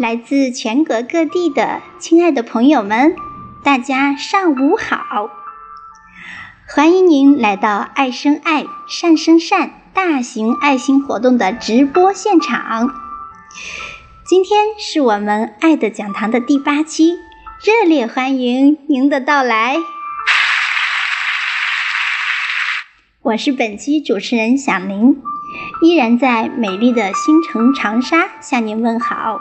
来自全国各地的亲爱的朋友们，大家上午好！欢迎您来到“爱生爱，善生善”大型爱心活动的直播现场。今天是我们“爱的讲堂”的第八期，热烈欢迎您的到来！我是本期主持人小林，依然在美丽的星城长沙向您问好。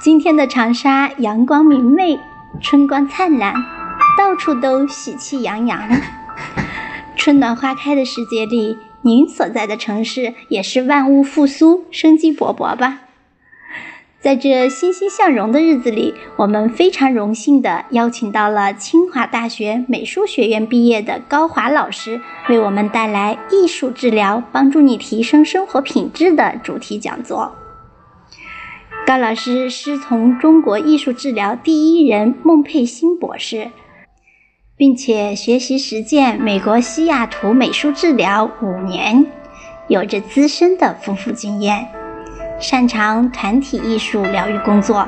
今天的长沙阳光明媚，春光灿烂，到处都喜气洋洋。春暖花开的世界里，您所在的城市也是万物复苏、生机勃勃吧？在这欣欣向荣的日子里，我们非常荣幸地邀请到了清华大学美术学院毕业的高华老师，为我们带来“艺术治疗帮助你提升生活品质”的主题讲座。高老师师从中国艺术治疗第一人孟佩欣博士，并且学习实践美国西雅图美术治疗五年，有着资深的丰富经验，擅长团体艺术疗愈工作，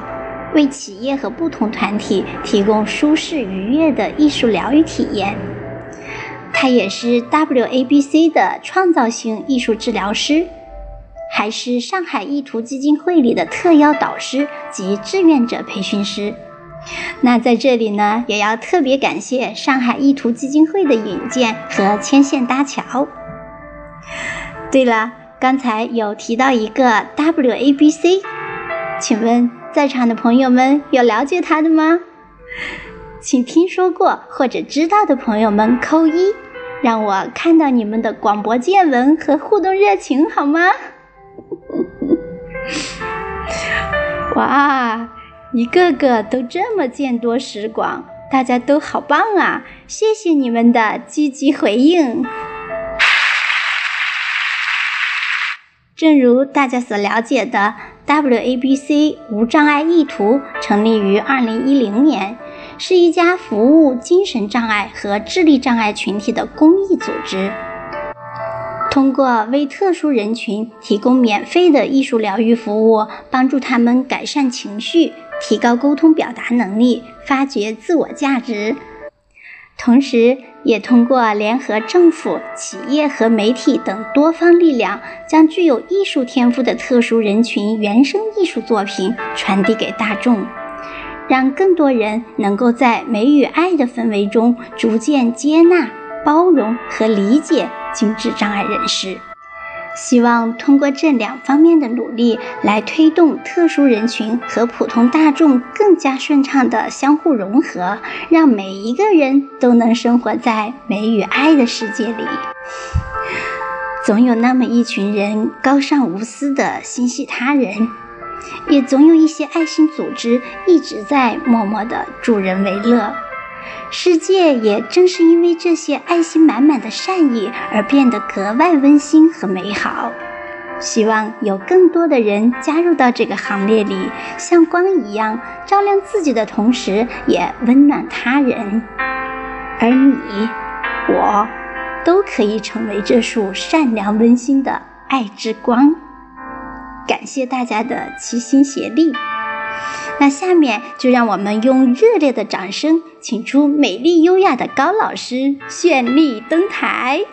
为企业和不同团体提供舒适愉悦的艺术疗愈体验。他也是 WABC 的创造性艺术治疗师。还是上海意图基金会里的特邀导师及志愿者培训师。那在这里呢，也要特别感谢上海意图基金会的引荐和牵线搭桥。对了，刚才有提到一个 WABC，请问在场的朋友们有了解它的吗？请听说过或者知道的朋友们扣一，让我看到你们的广博见闻和互动热情，好吗？哇，一个个都这么见多识广，大家都好棒啊！谢谢你们的积极回应。正如大家所了解的，WABC 无障碍意图成立于2010年，是一家服务精神障碍和智力障碍群体的公益组织。通过为特殊人群提供免费的艺术疗愈服务，帮助他们改善情绪、提高沟通表达能力、发掘自我价值，同时也通过联合政府、企业和媒体等多方力量，将具有艺术天赋的特殊人群原生艺术作品传递给大众，让更多人能够在美与爱的氛围中逐渐接纳、包容和理解。心智障碍人士，希望通过这两方面的努力，来推动特殊人群和普通大众更加顺畅的相互融合，让每一个人都能生活在美与爱的世界里。总有那么一群人高尚无私的心系他人，也总有一些爱心组织一直在默默的助人为乐。世界也正是因为这些爱心满满的善意而变得格外温馨和美好。希望有更多的人加入到这个行列里，像光一样照亮自己的同时，也温暖他人。而你，我，都可以成为这束善良温馨的爱之光。感谢大家的齐心协力。那下面就让我们用热烈的掌声，请出美丽优雅的高老师绚丽登台。